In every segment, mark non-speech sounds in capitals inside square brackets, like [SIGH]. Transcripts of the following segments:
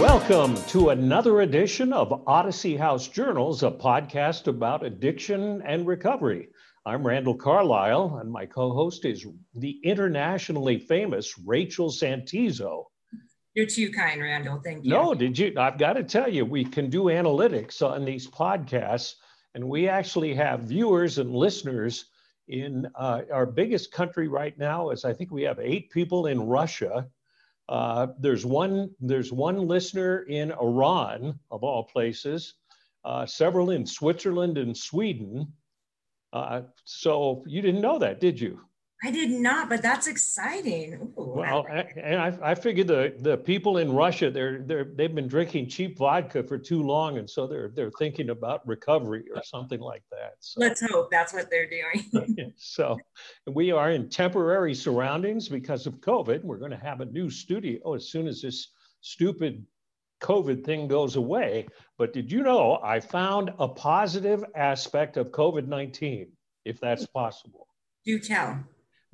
Welcome to another edition of Odyssey House Journals, a podcast about addiction and recovery. I'm Randall Carlisle, and my co host is the internationally famous Rachel Santizo. You're too kind, Randall. Thank you. No, did you? I've got to tell you, we can do analytics on these podcasts, and we actually have viewers and listeners in uh, our biggest country right now. Is I think we have eight people in Russia. Uh, there's one. There's one listener in Iran, of all places. Uh, several in Switzerland and Sweden. Uh, so you didn't know that, did you? I did not, but that's exciting. Ooh, well, I, and I, I figured the, the people in Russia, they're, they're, they've been drinking cheap vodka for too long. And so they're, they're thinking about recovery or something like that. So, Let's hope that's what they're doing. [LAUGHS] so we are in temporary surroundings because of COVID. We're going to have a new studio as soon as this stupid COVID thing goes away. But did you know I found a positive aspect of COVID 19, if that's possible? Do tell.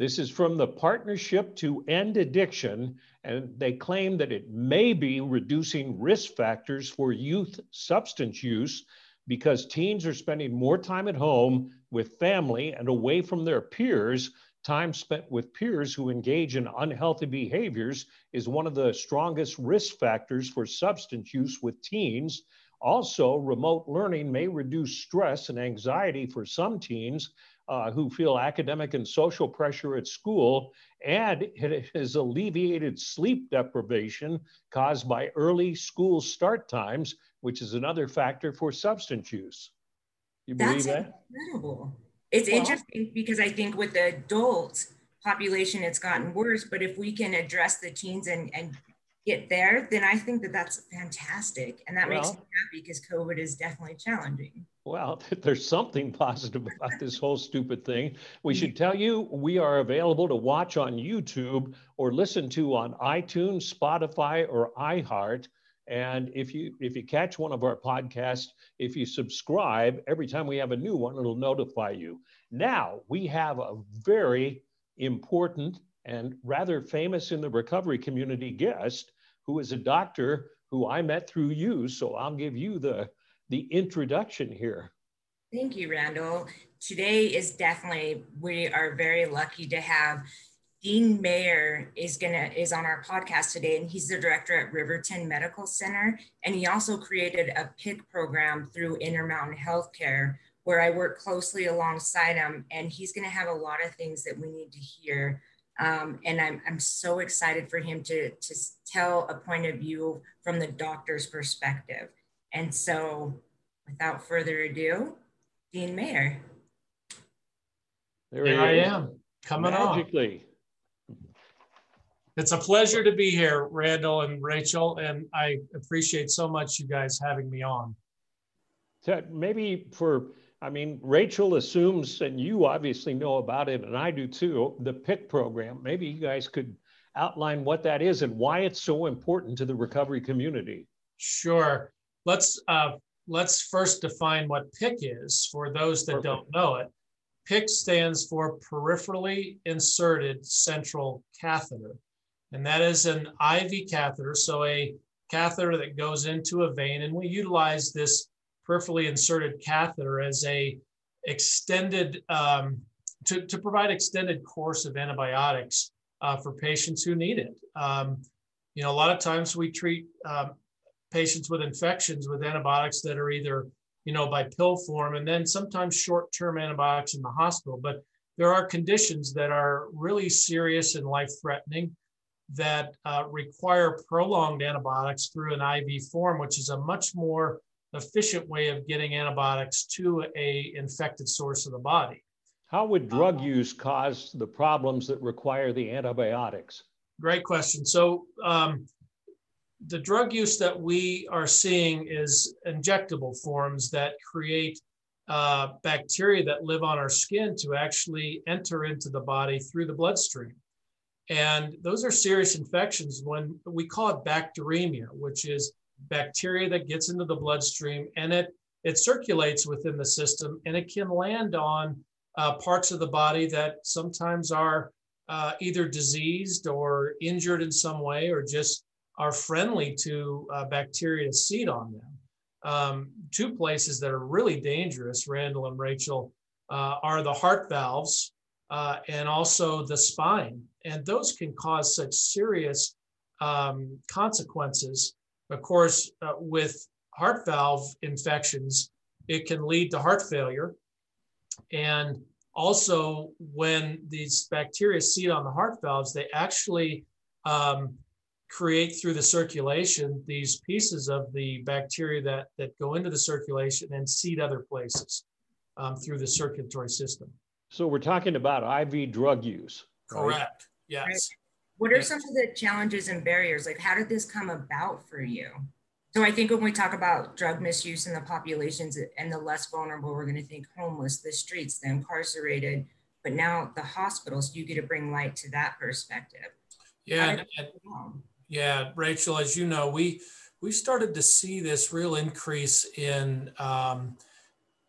This is from the Partnership to End Addiction, and they claim that it may be reducing risk factors for youth substance use because teens are spending more time at home with family and away from their peers. Time spent with peers who engage in unhealthy behaviors is one of the strongest risk factors for substance use with teens. Also, remote learning may reduce stress and anxiety for some teens uh, who feel academic and social pressure at school, and it has alleviated sleep deprivation caused by early school start times, which is another factor for substance use. You believe That's that? incredible. It's well, interesting because I think with the adult population, it's gotten worse. But if we can address the teens and, and get there, then I think that that's fantastic. And that well, makes me happy because COVID is definitely challenging. Well, [LAUGHS] there's something positive about this whole stupid thing. We mm-hmm. should tell you we are available to watch on YouTube or listen to on iTunes, Spotify, or iHeart. And if you if you catch one of our podcasts, if you subscribe, every time we have a new one, it'll notify you. Now we have a very important and rather famous in the recovery community guest who is a doctor who I met through you. So I'll give you the the introduction here. Thank you, Randall. Today is definitely, we are very lucky to have Dean Mayer is gonna is on our podcast today, and he's the director at Riverton Medical Center, and he also created a PICC program through Intermountain Healthcare, where I work closely alongside him, and he's gonna have a lot of things that we need to hear. Um, and I'm, I'm so excited for him to, to tell a point of view from the doctor's perspective. And so, without further ado, Dean Mayer. There Here I am, coming Magically. on. It's a pleasure to be here, Randall and Rachel, and I appreciate so much you guys having me on. So maybe for, I mean, Rachel assumes, and you obviously know about it, and I do too, the PICC program. Maybe you guys could outline what that is and why it's so important to the recovery community. Sure let's uh, let's first define what PICC is for those that Perfect. don't know it. PICC stands for peripherally inserted central catheter, and that is an IV catheter, so a catheter that goes into a vein, and we utilize this peripherally inserted catheter as a extended um, to, to provide extended course of antibiotics uh, for patients who need it. Um, you know, a lot of times we treat um, patients with infections with antibiotics that are either, you know, by pill form and then sometimes short-term antibiotics in the hospital. But there are conditions that are really serious and life-threatening that uh, require prolonged antibiotics through an IV form, which is a much more efficient way of getting antibiotics to a infected source of the body. How would drug um, use cause the problems that require the antibiotics? Great question. So um, the drug use that we are seeing is injectable forms that create uh, bacteria that live on our skin to actually enter into the body through the bloodstream. And those are serious infections when we call it bacteremia, which is bacteria that gets into the bloodstream and it, it circulates within the system and it can land on uh, parts of the body that sometimes are uh, either diseased or injured in some way or just are friendly to uh, bacteria to seed on them. Um, two places that are really dangerous, Randall and Rachel, uh, are the heart valves uh, and also the spine. And those can cause such serious um, consequences. Of course, uh, with heart valve infections, it can lead to heart failure. And also, when these bacteria seed on the heart valves, they actually um, create through the circulation these pieces of the bacteria that, that go into the circulation and seed other places um, through the circulatory system. So we're talking about IV drug use. Correct. Right? Yes. What are some of the challenges and barriers? Like, how did this come about for you? So I think when we talk about drug misuse in the populations and the less vulnerable, we're going to think homeless, the streets, the incarcerated, but now the hospitals, you get to bring light to that perspective. Yeah, yeah, Rachel, as you know, we we started to see this real increase in um,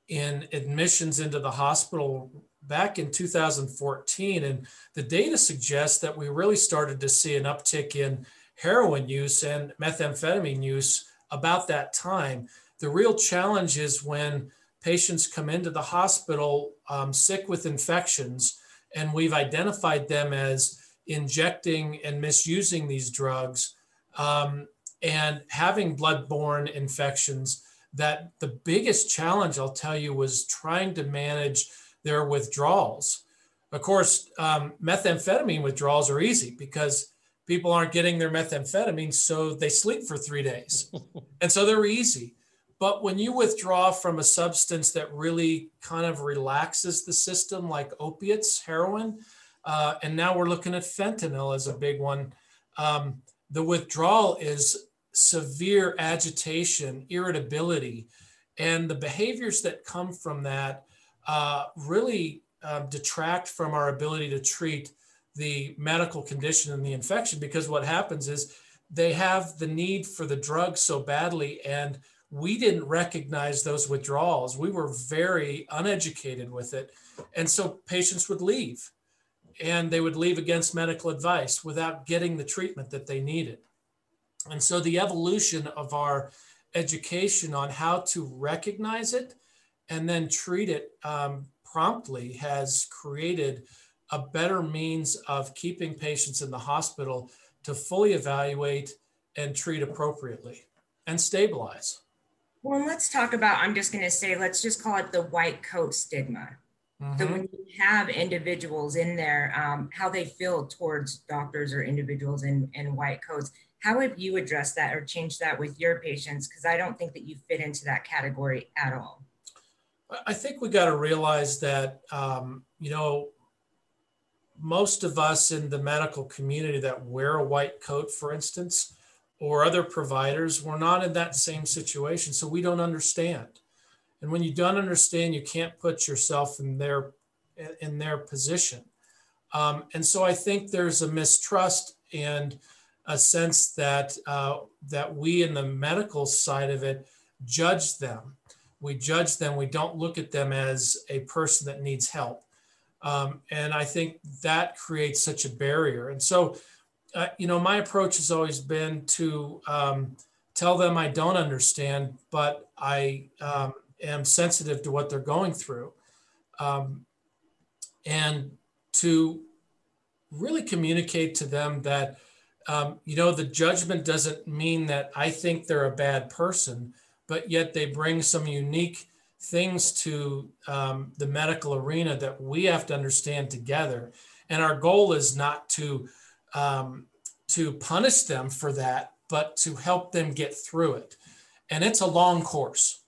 in admissions into the hospital back in 2014, and the data suggests that we really started to see an uptick in heroin use and methamphetamine use about that time. The real challenge is when patients come into the hospital um, sick with infections, and we've identified them as injecting and misusing these drugs um, and having blood-borne infections that the biggest challenge i'll tell you was trying to manage their withdrawals of course um, methamphetamine withdrawals are easy because people aren't getting their methamphetamine so they sleep for three days [LAUGHS] and so they're easy but when you withdraw from a substance that really kind of relaxes the system like opiates heroin uh, and now we're looking at fentanyl as a big one. Um, the withdrawal is severe agitation, irritability, and the behaviors that come from that uh, really uh, detract from our ability to treat the medical condition and the infection because what happens is they have the need for the drug so badly and we didn't recognize those withdrawals we were very uneducated with it and so patients would leave and they would leave against medical advice without getting the treatment that they needed. And so the evolution of our education on how to recognize it and then treat it um, promptly has created a better means of keeping patients in the hospital to fully evaluate and treat appropriately and stabilize. Well, let's talk about, I'm just going to say, let's just call it the white coat stigma. Mm-hmm. So when you have individuals in there, um, how they feel towards doctors or individuals in, in white coats, how have you addressed that or changed that with your patients? Because I don't think that you fit into that category at all. I think we got to realize that, um, you know, most of us in the medical community that wear a white coat, for instance, or other providers, we're not in that same situation. So we don't understand and when you don't understand you can't put yourself in their in their position um, and so i think there's a mistrust and a sense that uh, that we in the medical side of it judge them we judge them we don't look at them as a person that needs help. Um, and i think that creates such a barrier. And so uh, you know my approach has always been to um, tell them i don't understand but i um, am sensitive to what they're going through. Um, and to really communicate to them that, um, you know, the judgment doesn't mean that I think they're a bad person, but yet they bring some unique things to um, the medical arena that we have to understand together. And our goal is not to um, to punish them for that, but to help them get through it. And it's a long course.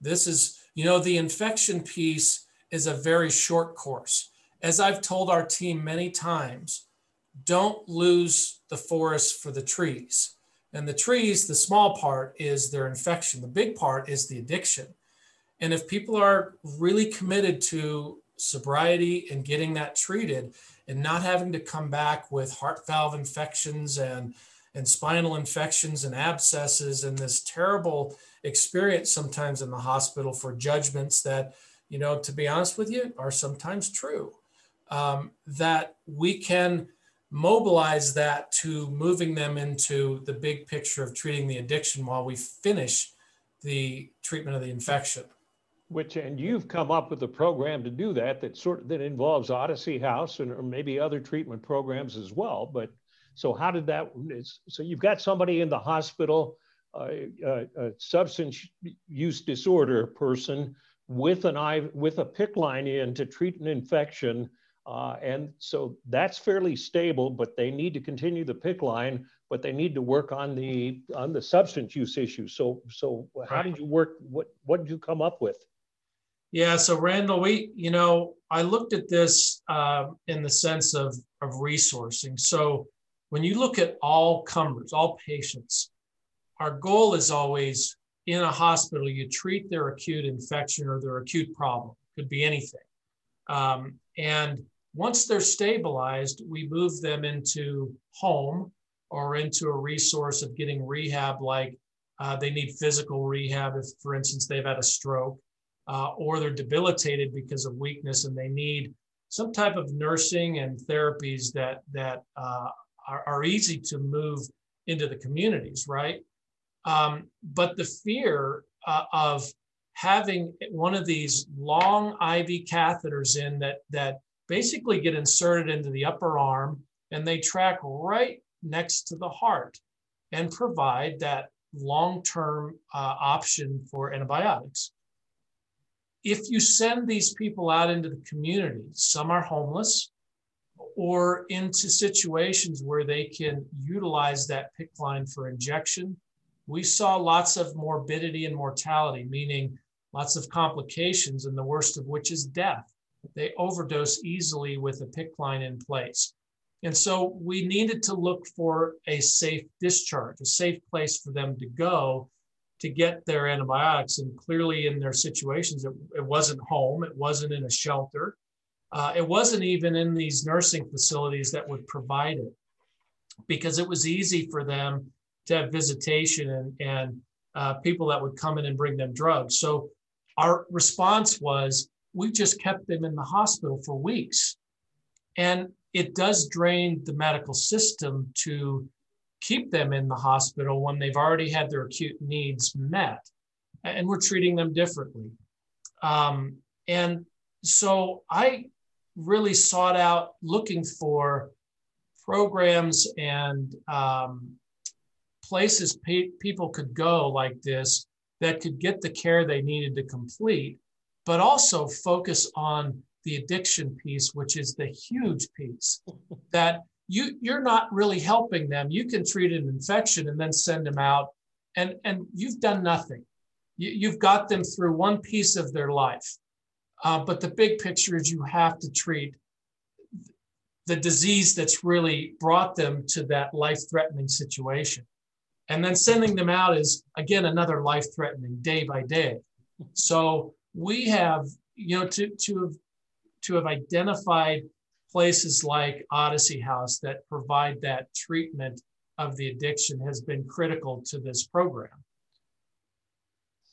This is, you know, the infection piece is a very short course. As I've told our team many times, don't lose the forest for the trees. And the trees, the small part is their infection, the big part is the addiction. And if people are really committed to sobriety and getting that treated and not having to come back with heart valve infections and, and spinal infections and abscesses and this terrible experience sometimes in the hospital for judgments that, you know, to be honest with you, are sometimes true. Um, that we can mobilize that to moving them into the big picture of treating the addiction while we finish the treatment of the infection. Which and you've come up with a program to do that that sort of that involves Odyssey House and or maybe other treatment programs as well. But so how did that? So you've got somebody in the hospital, uh, uh, a substance use disorder person with an eye with a PICC line in to treat an infection. Uh, and so that's fairly stable, but they need to continue the PICC line, but they need to work on the on the substance use issue. So so how did you work? What what did you come up with? Yeah, so Randall, we you know I looked at this uh, in the sense of of resourcing. So when you look at all comers, all patients, our goal is always in a hospital, you treat their acute infection or their acute problem, could be anything. Um, and once they're stabilized, we move them into home or into a resource of getting rehab, like uh, they need physical rehab if, for instance, they've had a stroke, uh, or they're debilitated because of weakness and they need some type of nursing and therapies that that uh, are, are easy to move into the communities, right? Um, but the fear uh, of having one of these long IV catheters in that that basically get inserted into the upper arm and they track right next to the heart and provide that long-term uh, option for antibiotics. If you send these people out into the community, some are homeless, or into situations where they can utilize that PICC line for injection we saw lots of morbidity and mortality, meaning lots of complications, and the worst of which is death. They overdose easily with a PICC line in place. And so we needed to look for a safe discharge, a safe place for them to go to get their antibiotics. And clearly, in their situations, it, it wasn't home, it wasn't in a shelter, uh, it wasn't even in these nursing facilities that would provide it because it was easy for them to have visitation and, and uh, people that would come in and bring them drugs. So our response was we just kept them in the hospital for weeks. And it does drain the medical system to keep them in the hospital when they've already had their acute needs met. And we're treating them differently. Um, and so I really sought out looking for programs and um, places pe- people could go like this that could get the care they needed to complete, but also focus on the addiction piece, which is the huge piece [LAUGHS] that you you're not really helping them. You can treat an infection and then send them out, and and you've done nothing. You, you've got them through one piece of their life, uh, but the big picture is you have to treat the disease that's really brought them to that life-threatening situation. And then sending them out is, again, another life threatening day by day. So we have, you know, to, to, have, to have identified places like Odyssey House that provide that treatment of the addiction has been critical to this program.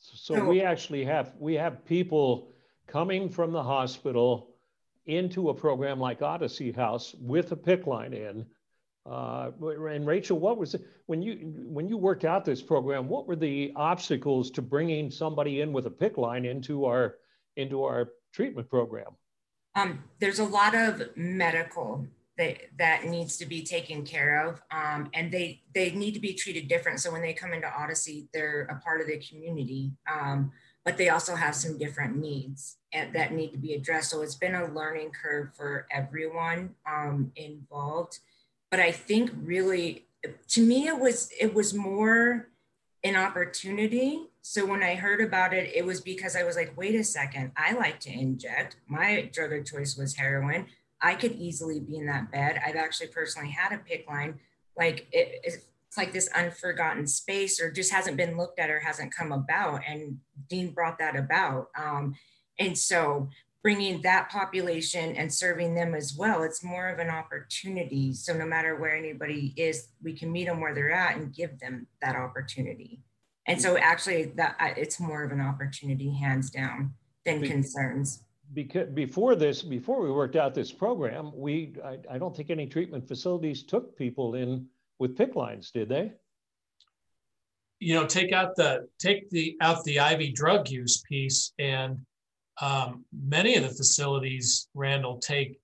So we actually have we have people coming from the hospital into a program like Odyssey House with a PICC line in uh, and Rachel, what was it, when you when you worked out this program? What were the obstacles to bringing somebody in with a PICC line into our into our treatment program? Um, there's a lot of medical that that needs to be taken care of, um, and they they need to be treated different. So when they come into Odyssey, they're a part of the community, um, but they also have some different needs that need to be addressed. So it's been a learning curve for everyone um, involved but I think really to me it was it was more an opportunity. So when I heard about it, it was because I was like, wait a second, I like to inject. My drug of choice was heroin. I could easily be in that bed. I've actually personally had a PICC line. Like it, it's like this unforgotten space or just hasn't been looked at or hasn't come about. And Dean brought that about. Um, and so bringing that population and serving them as well. It's more of an opportunity. So no matter where anybody is, we can meet them where they're at and give them that opportunity. And so actually that it's more of an opportunity hands down than concerns. because before this, before we worked out this program, we I, I don't think any treatment facilities took people in with PICC lines, did they? You know, take out the take the out the IV drug use piece, and um, many of the facilities, Randall, take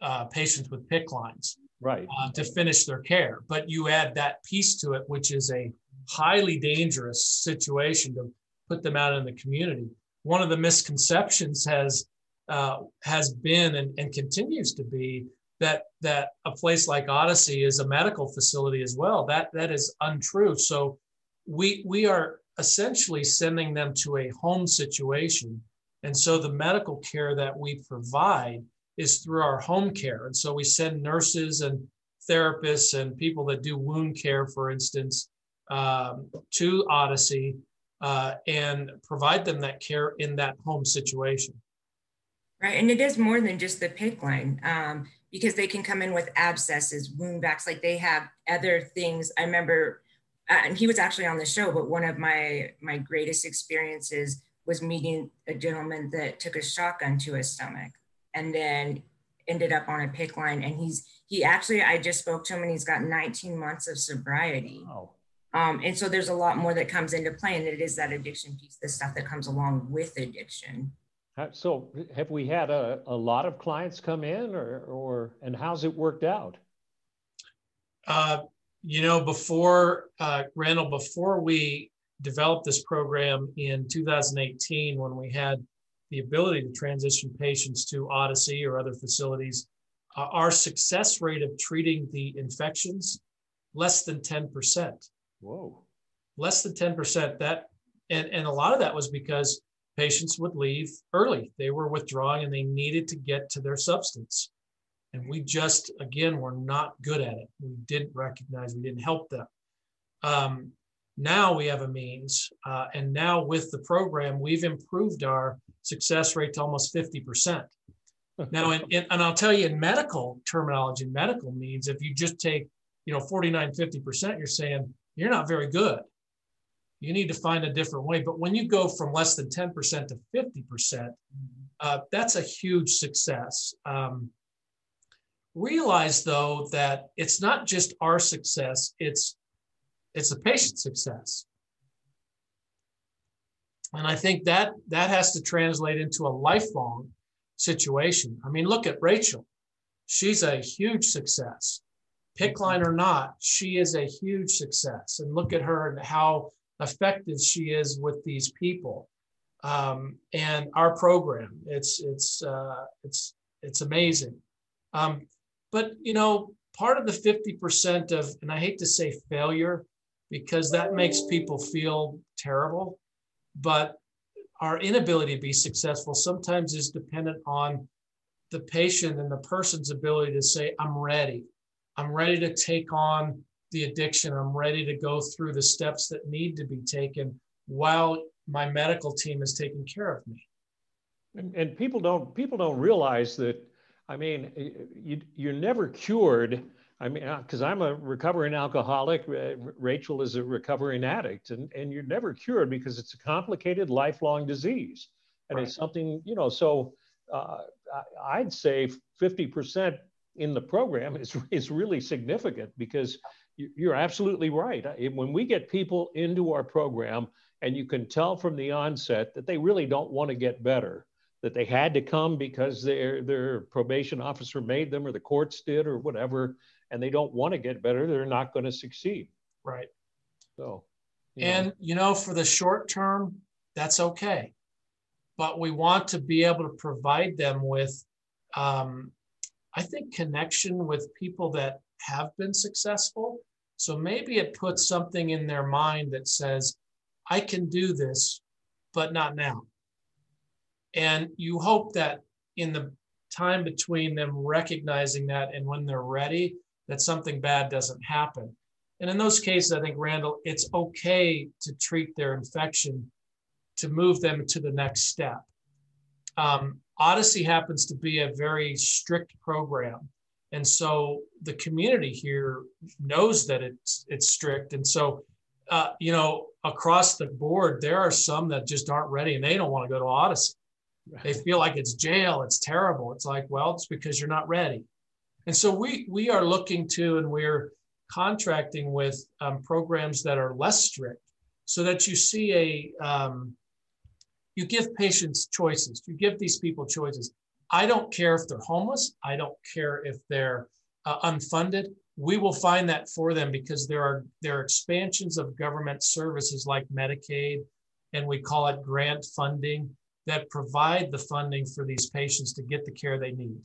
uh, patients with PICC lines right uh, to finish their care. But you add that piece to it, which is a highly dangerous situation to put them out in the community. One of the misconceptions has uh, has been and, and continues to be that that a place like Odyssey is a medical facility as well. That that is untrue. So we we are essentially sending them to a home situation, and so the medical care that we provide is through our home care. And so we send nurses and therapists and people that do wound care, for instance, um, to Odyssey uh, and provide them that care in that home situation. Right. And it is more than just the PICC line um, because they can come in with abscesses, wound backs, like they have other things. I remember, uh, and he was actually on the show, but one of my, my greatest experiences was meeting a gentleman that took a shotgun to his stomach and then ended up on a PICC line. And he's, he actually, I just spoke to him and he's got 19 months of sobriety. Wow. Um, and so there's a lot more that comes into play, and it is that addiction piece, the stuff that comes along with addiction. So have we had a, a lot of clients come in or, or and how's it worked out? Uh, you know, before uh, Randall, before we developed this program in 2018, when we had the ability to transition patients to Odyssey or other facilities, uh, our success rate of treating the infections less than 10%. Whoa. Less than 10%. That and, and a lot of that was because patients would leave early. They were withdrawing and they needed to get to their substance. And we just, again, were not good at it. We didn't recognize, we didn't help them. Um, now we have a means. Uh, and now with the program, we've improved our success rate to almost 50%. now, in, in, and I'll tell you in medical terminology, medical means if you just take, you know, 49, 50%, you're saying you're not very good you need to find a different way. But when you go from less than 10% to 50%, uh, that's a huge success. Um, realize though that it's not just our success, it's it's a patient success. And I think that that has to translate into a lifelong situation. I mean, look at Rachel. She's a huge success. PICC line or not, she is a huge success. And look at her and how effective she is with these people. Um, and our program, it's it's uh, it's it's amazing. Um, but you know, part of the fifty percent of, and I hate to say failure, because that makes people feel terrible, but our inability to be successful sometimes is dependent on the patient and the person's ability to say, "I'm ready. I'm ready to take on the addiction. I'm ready to go through the steps that need to be taken while my medical team is taking care of me. And, and people don't people don't realize that. I mean, you, you're never cured. I mean, because uh, I'm a recovering alcoholic, Rachel is a recovering addict, and, and you're never cured because it's a complicated lifelong disease. And right. it's something, you know, so uh, I'd say 50% in the program is, is really significant because you're absolutely right. When we get people into our program, and you can tell from the onset that they really don't want to get better, that they had to come because their their probation officer made them, or the courts did, or whatever, and they don't want to get better, they're not going to succeed. Right. So. You and know. you know, for the short term, that's okay, but we want to be able to provide them with, um, I think, connection with people that have been successful. So maybe it puts something in their mind that says, I can do this, but not now. And you hope that in the time between them recognizing that and when they're ready, that something bad doesn't happen. And in those cases, I think, Randall, it's okay to treat their infection to move them to the next step. Um, Odyssey happens to be a very strict program. And so the community here knows that it's it's strict. And so, uh, you know, across the board, there are some that just aren't ready and they don't want to go to Odyssey. They feel like it's jail, it's terrible. It's like, well, it's because you're not ready. And so we we are looking to and we're contracting with um, programs that are less strict so that you see a um, you give patients choices. You give these people choices. I don't care if they're homeless. I don't care if they're uh, unfunded. We will find that for them because there are there are expansions of government services like medicaid and we call it grant funding that provide the funding for these patients to get the care they need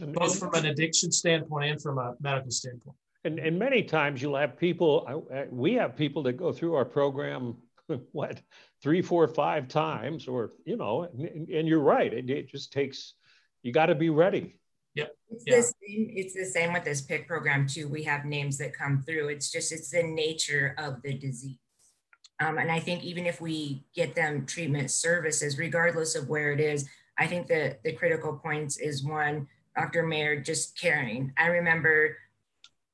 both from an addiction standpoint and from a medical standpoint and, and many times you'll have people, we have people that go through our program, [LAUGHS] what, three, four, five times, or, you know, and, and you're right. It, it just takes, you got to be ready. Yep. It's, yeah. the same, it's the same with this PICC program too. We have names that come through. It's just, it's the nature of the disease. Um, and I think even if we get them treatment services, regardless of where it is, I think that the critical points is one, Dr. Mayer just caring. I remember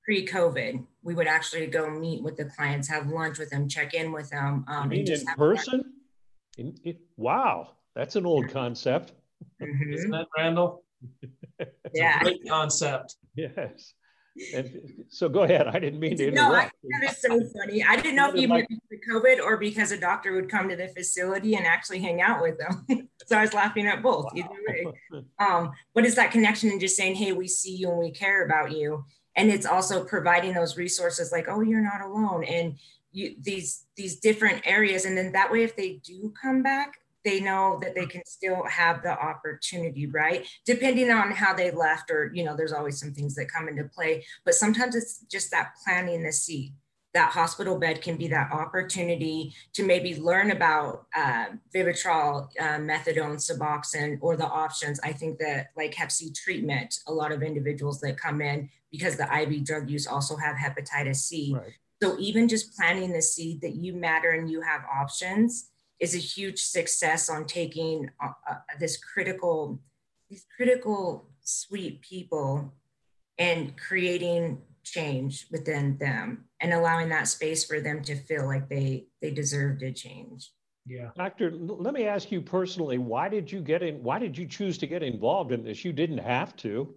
pre-COVID, we would actually go meet with the clients, have lunch with them, check in with them. Um, in person? In, in, wow, that's an old concept. Mm-hmm. Isn't that Randall? [LAUGHS] yeah. great concept. Yes. And so go ahead. I didn't mean to interrupt. No, I, that is so funny. I didn't know if you meant COVID or because a doctor would come to the facility and actually hang out with them. [LAUGHS] so I was laughing at both. Wow. Either way. [LAUGHS] Um, but it's that connection and just saying, "Hey, we see you and we care about you." and it's also providing those resources like oh you're not alone and you these these different areas and then that way if they do come back they know that they can still have the opportunity right depending on how they left or you know there's always some things that come into play but sometimes it's just that planting the seed that hospital bed can be that opportunity to maybe learn about uh, Vivitrol, uh, methadone, Suboxone, or the options. I think that like Hep C treatment, a lot of individuals that come in because the IV drug use also have hepatitis C. Right. So even just planting the seed that you matter and you have options is a huge success on taking uh, uh, this critical, these critical sweet people and creating change within them and allowing that space for them to feel like they they deserve to change. Yeah. Doctor, let me ask you personally, why did you get in why did you choose to get involved in this? You didn't have to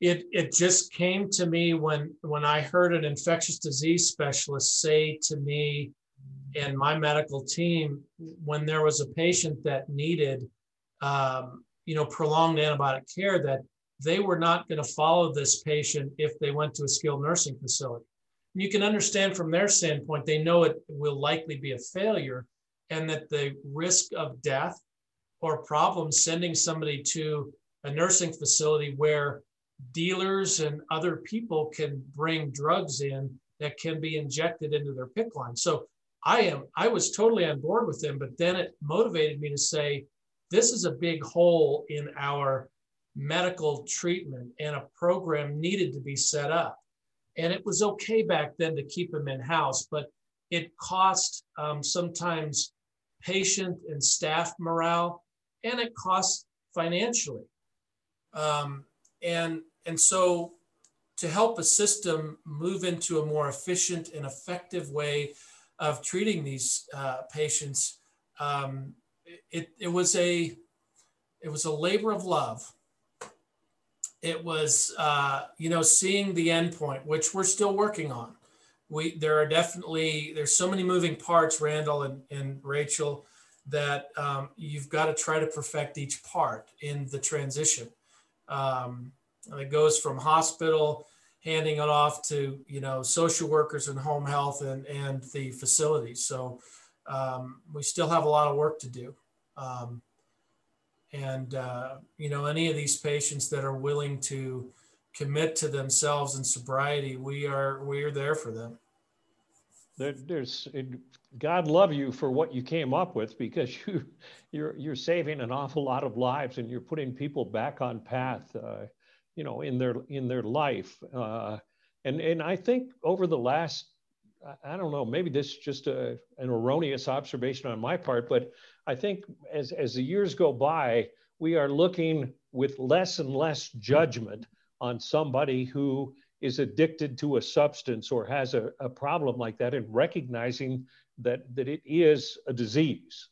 it it just came to me when when I heard an infectious disease specialist say to me and my medical team when there was a patient that needed um, you know prolonged antibiotic care that they were not going to follow this patient if they went to a skilled nursing facility. And you can understand from their standpoint they know it will likely be a failure and that the risk of death or problems sending somebody to a nursing facility where dealers and other people can bring drugs in that can be injected into their PICC line. So I am I was totally on board with them, but then it motivated me to say this is a big hole in our medical treatment and a program needed to be set up. And it was okay back then to keep them in house, but it cost um, sometimes patient and staff morale, and it costs financially. Um, and and so to help a system move into a more efficient and effective way of treating these uh, patients um, it, it was a it was a labor of love. It was uh, you know seeing the endpoint which we're still working on. We there are definitely there's so many moving parts randall and, and rachel that um, you've got to try to perfect each part in the transition. Um, it goes from hospital, handing it off to you know social workers and home health and and the facilities. So um, we still have a lot of work to do. Um, and uh, you know any of these patients that are willing to commit to themselves in sobriety, we are we are there for them. There, there's God love you for what you came up with because [LAUGHS] you you're you're saving an awful lot of lives and you're putting people back on path. Uh, you know in their in their life uh, and and i think over the last i don't know maybe this is just a, an erroneous observation on my part but i think as as the years go by we are looking with less and less judgment on somebody who is addicted to a substance or has a, a problem like that and recognizing that that it is a disease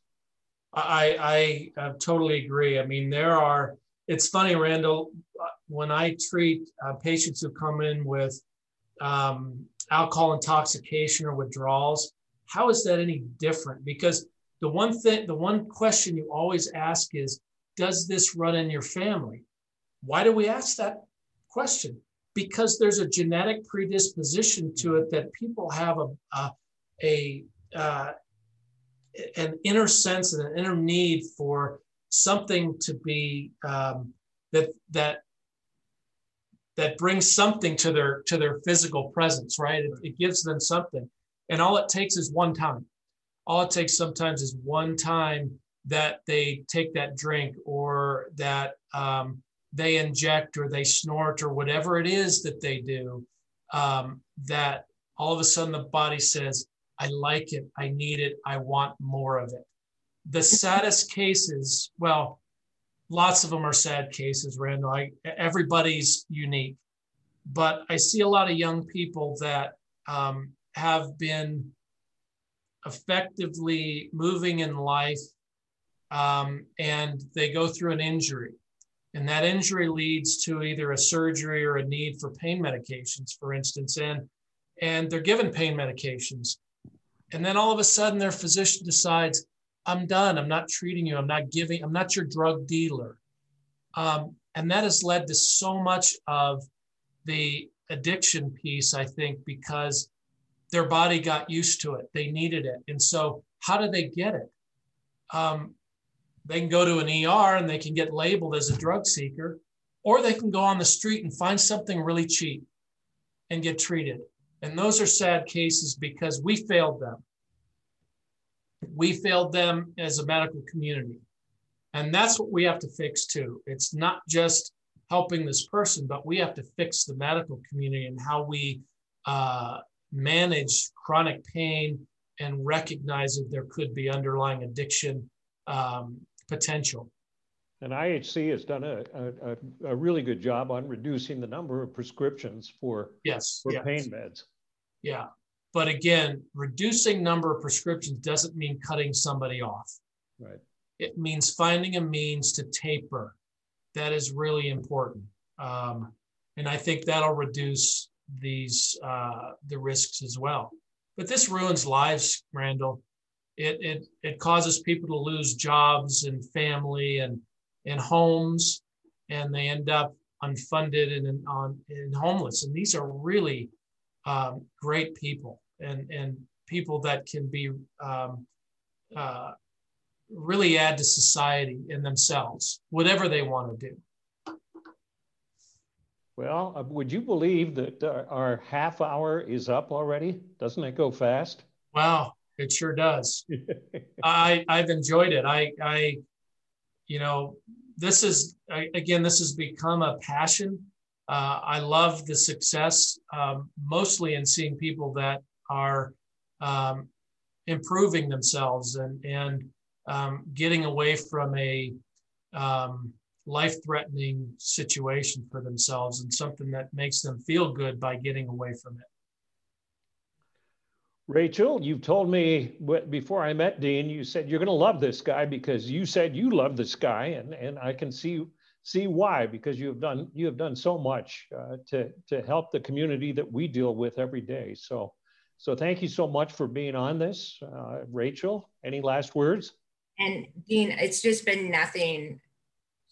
I, I, I totally agree. I mean, there are, it's funny, Randall, when I treat uh, patients who come in with um, alcohol intoxication or withdrawals, how is that any different? Because the one thing, the one question you always ask is, does this run in your family? Why do we ask that question? Because there's a genetic predisposition to it that people have a, a, a uh, an inner sense and an inner need for something to be um, that that that brings something to their to their physical presence right it, it, gives them something and all it takes is one time all it takes sometimes is one time that they take that drink or that um, they inject or they snort or whatever it is that they do um, that all of a sudden the body says I like it. I need it. I want more of it. The saddest cases, well, lots of them are sad cases, Randall. I, everybody's unique, but I see a lot of young people that um, have been effectively moving in life um, and they go through an injury. And that injury leads to either a surgery or a need for pain medications, for instance. And, and they're given pain medications. And then all of a sudden, their physician decides, I'm done. I'm not treating you. I'm not giving, I'm not your drug dealer. Um, and that has led to so much of the addiction piece, I think, because their body got used to it. They needed it. And so, how do they get it? Um, they can go to an ER and they can get labeled as a drug seeker, or they can go on the street and find something really cheap and get treated. And those are sad cases because we failed them. We failed them as a medical community. And that's what we have to fix too. It's not just helping this person, but we have to fix the medical community and how we uh, manage chronic pain and recognize that there could be underlying addiction um, potential. And IHC has done a, a, a, really good job on reducing the number of prescriptions for, yes, for yes. pain meds. Yeah. But again, reducing number of prescriptions doesn't mean cutting somebody off. Right. It means finding a means to taper. That is really important. Um, and I think that'll reduce these uh, the risks as well. But this ruins lives, Randall. It, it, it causes people to lose jobs and family and, and homes, and they end up unfunded and and, on and homeless. And these are really um, great people and, and people that can be um, uh, really add to society in themselves, whatever they want to do. Well, uh, would you believe that uh, our half hour is up already? Doesn't it go fast? Wow, it sure does. [LAUGHS] I I've enjoyed it. I I, you know, this is again, this has become a passion uh, I love the success, um, mostly in seeing people that are um, improving themselves and, and um, getting away from a um, life threatening situation for themselves and something that makes them feel good by getting away from it. Rachel, you've told me before I met Dean, you said you're going to love this guy because you said you love this guy, and, and I can see see why because you have done you have done so much uh, to to help the community that we deal with every day so so thank you so much for being on this. Uh, rachel any last words? And dean it's just been nothing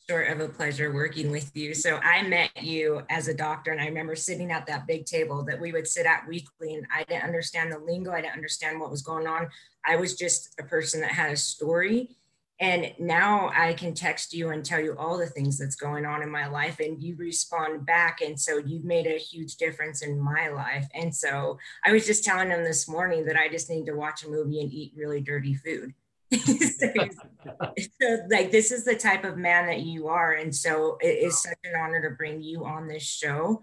short of a pleasure working with you. So i met you as a doctor and i remember sitting at that big table that we would sit at weekly and i didn't understand the lingo. I didn't understand what was going on. I was just a person that had a story and now I can text you and tell you all the things that's going on in my life, and you respond back. And so you've made a huge difference in my life. And so I was just telling him this morning that I just need to watch a movie and eat really dirty food. so, [LAUGHS] so, like, this is the type of man that you are. And so it is such an honor to bring you on this show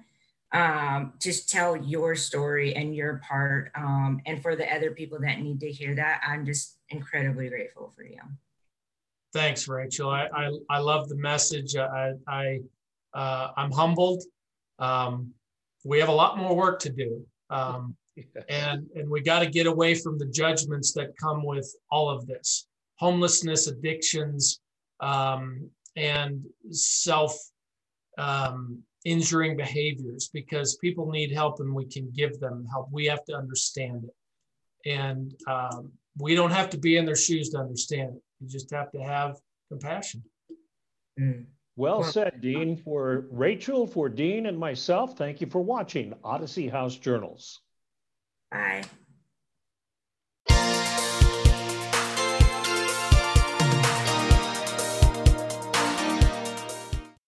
um, just tell your story and your part. Um, and for the other people that need to hear that, I'm just incredibly grateful for you. Thanks, Rachel. I, I, I love the message. I, I, uh, I'm humbled. Um, we have a lot more work to do. Um, [LAUGHS] and, and we got to get away from the judgments that come with all of this. homelessness, addictions, um, and self um, injuring behaviors because people need help and we can give them help. We have to understand it. And um, we don't have to be in their shoes to understand it. You just have to have compassion. Mm. Well said, Dean. For Rachel, for Dean, and myself, thank you for watching Odyssey House Journals. Bye.